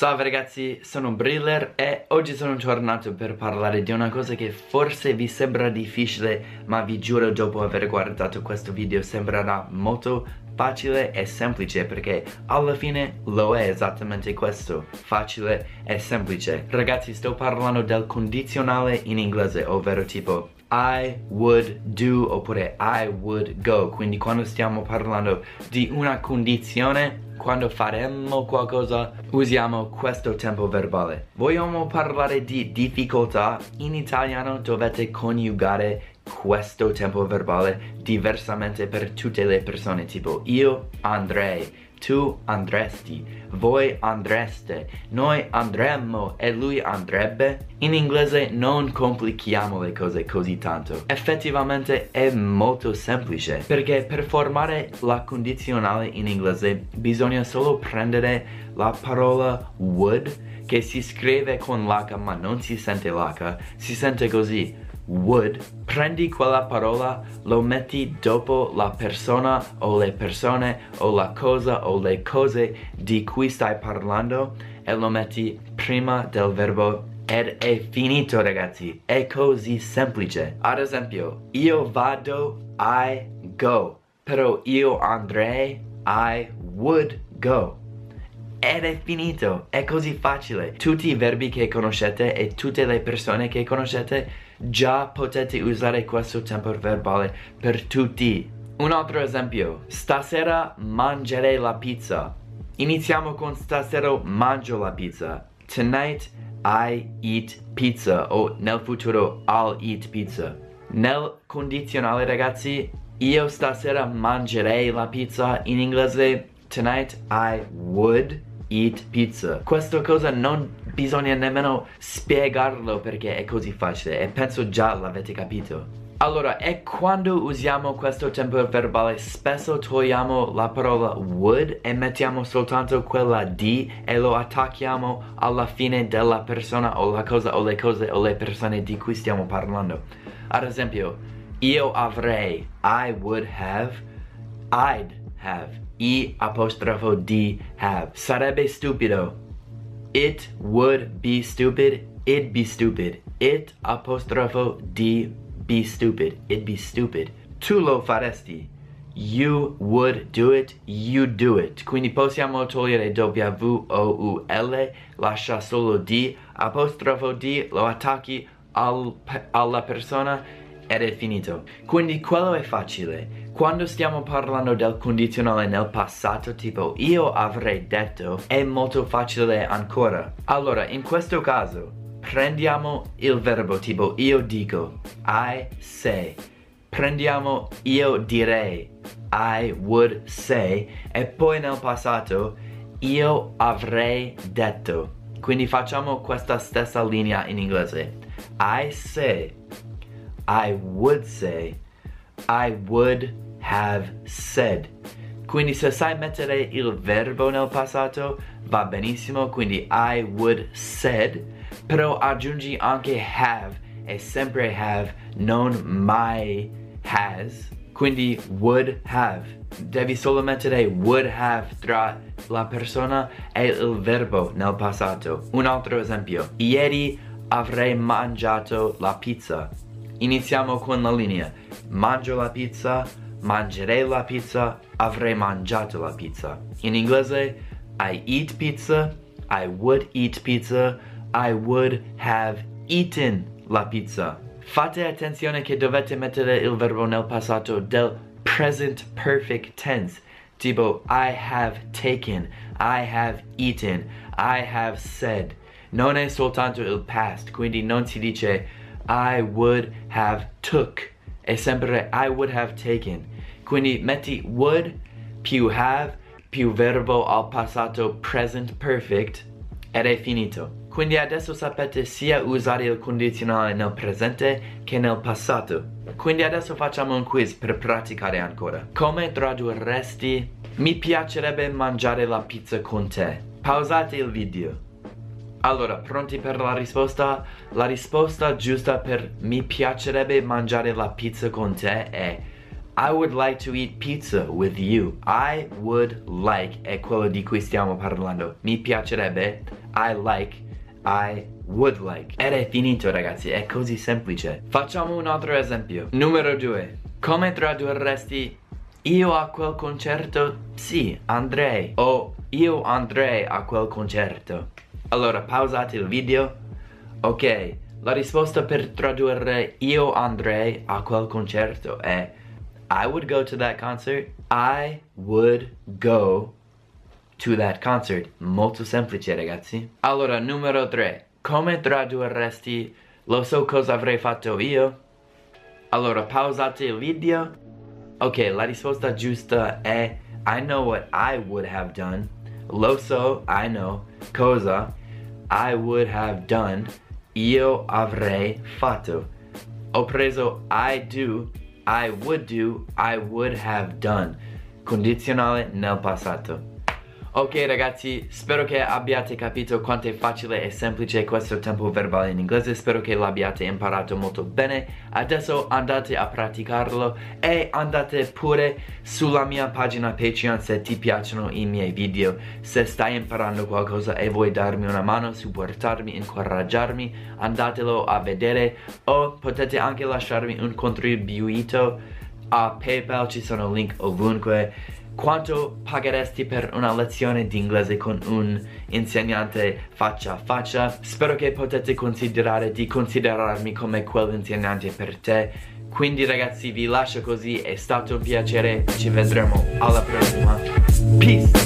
Salve ragazzi, sono Briller e oggi sono tornato per parlare di una cosa che forse vi sembra difficile ma vi giuro dopo aver guardato questo video sembrerà molto facile e semplice perché alla fine lo è esattamente questo, facile e semplice. Ragazzi sto parlando del condizionale in inglese, ovvero tipo I would do oppure I would go, quindi quando stiamo parlando di una condizione quando faremo qualcosa usiamo questo tempo verbale. Vogliamo parlare di difficoltà? In italiano dovete coniugare questo tempo verbale diversamente per tutte le persone, tipo io andrei, tu andresti, voi andreste, noi andremmo e lui andrebbe. In inglese non complichiamo le cose così tanto. Effettivamente è molto semplice, perché per formare la condizionale in inglese bisogna solo prendere la parola would, che si scrive con l'H ma non si sente l'H, si sente così. Would, prendi quella parola, lo metti dopo la persona o le persone o la cosa o le cose di cui stai parlando e lo metti prima del verbo ed è finito ragazzi, è così semplice. Ad esempio, io vado, I go, però io andrei, I would go ed è finito, è così facile. Tutti i verbi che conoscete e tutte le persone che conoscete già potete usare questo tempo verbale per tutti. Un altro esempio, stasera mangerei la pizza. Iniziamo con stasera mangio la pizza. Tonight I eat pizza o nel futuro I'll eat pizza. Nel condizionale ragazzi, io stasera mangerei la pizza in inglese Tonight I would eat pizza. Questa cosa non bisogna nemmeno spiegarlo perché è così facile e penso già l'avete capito. Allora, e quando usiamo questo tempo verbale spesso togliamo la parola would e mettiamo soltanto quella di e lo attacchiamo alla fine della persona o la cosa o le cose o le persone di cui stiamo parlando. Ad esempio, io avrei, I would have, I'd have. E apostrofo D have. Sarebbe stupido. It would be stupid. It'd be stupid. It apostrofo D be stupid. It'd be stupid. Tu lo faresti. You would do it, you do it. Quindi possiamo togliere W-O-U-L, lascia solo D, apostrofo D, lo attacchi al, alla persona ed è finito. Quindi quello è facile. Quando stiamo parlando del condizionale nel passato, tipo io avrei detto, è molto facile ancora. Allora, in questo caso, prendiamo il verbo tipo io dico, I say. Prendiamo io direi, I would say. E poi nel passato, io avrei detto. Quindi facciamo questa stessa linea in inglese. I say I would say, I would have said. Quindi se sai mettere il verbo nel passato va benissimo, quindi I would said, però aggiungi anche have e sempre have, non mai has. Quindi would have. Devi solo mettere would have tra la persona e il verbo nel passato. Un altro esempio. Ieri avrei mangiato la pizza. Iniziamo con la linea. Mangio la pizza, mangerei la pizza, avrei mangiato la pizza. In inglese, I eat pizza, I would eat pizza, I would have eaten la pizza. Fate attenzione che dovete mettere il verbo nel passato del present perfect tense. Tipo, I have taken, I have eaten, I have said. Non è soltanto il past, quindi non si dice I would have took. È sempre I would have taken. Quindi metti would più have più verbo al passato present perfect ed è finito. Quindi adesso sapete sia usare il condizionale nel presente che nel passato. Quindi adesso facciamo un quiz per praticare ancora. Come tradurresti mi piacerebbe mangiare la pizza con te pausate il video allora, pronti per la risposta? La risposta giusta per mi piacerebbe mangiare la pizza con te è I would like to eat pizza with you. I would like è quello di cui stiamo parlando. Mi piacerebbe. I like, I would like. Ed è finito ragazzi, è così semplice. Facciamo un altro esempio. Numero 2. Come tradurresti io a quel concerto? Sì, andrei. O io andrei a quel concerto. Allora, pausate il video. Ok, la risposta per tradurre io andrei a quel concerto è I would go to that concert. I would go to that concert. Molto semplice ragazzi. Allora, numero 3. Come tradurresti lo so cosa avrei fatto io? Allora, pausate il video. Ok, la risposta giusta è I know what I would have done. Lo so, I know. Cosa I would have done. Io avrei fatto. Ho preso I do, I would do, I would have done. Condizionale nel passato. Ok ragazzi, spero che abbiate capito quanto è facile e semplice questo tempo verbale in inglese. Spero che l'abbiate imparato molto bene. Adesso andate a praticarlo e andate pure sulla mia pagina Patreon se ti piacciono i miei video. Se stai imparando qualcosa e vuoi darmi una mano, supportarmi, incoraggiarmi Andatelo a vedere. O potete anche lasciarmi un contribuito a Paypal, ci sono link ovunque quanto pagheresti per una lezione di inglese con un insegnante faccia a faccia? Spero che potete considerare di considerarmi come quell'insegnante per te. Quindi ragazzi vi lascio così, è stato un piacere, ci vedremo alla prossima. Peace!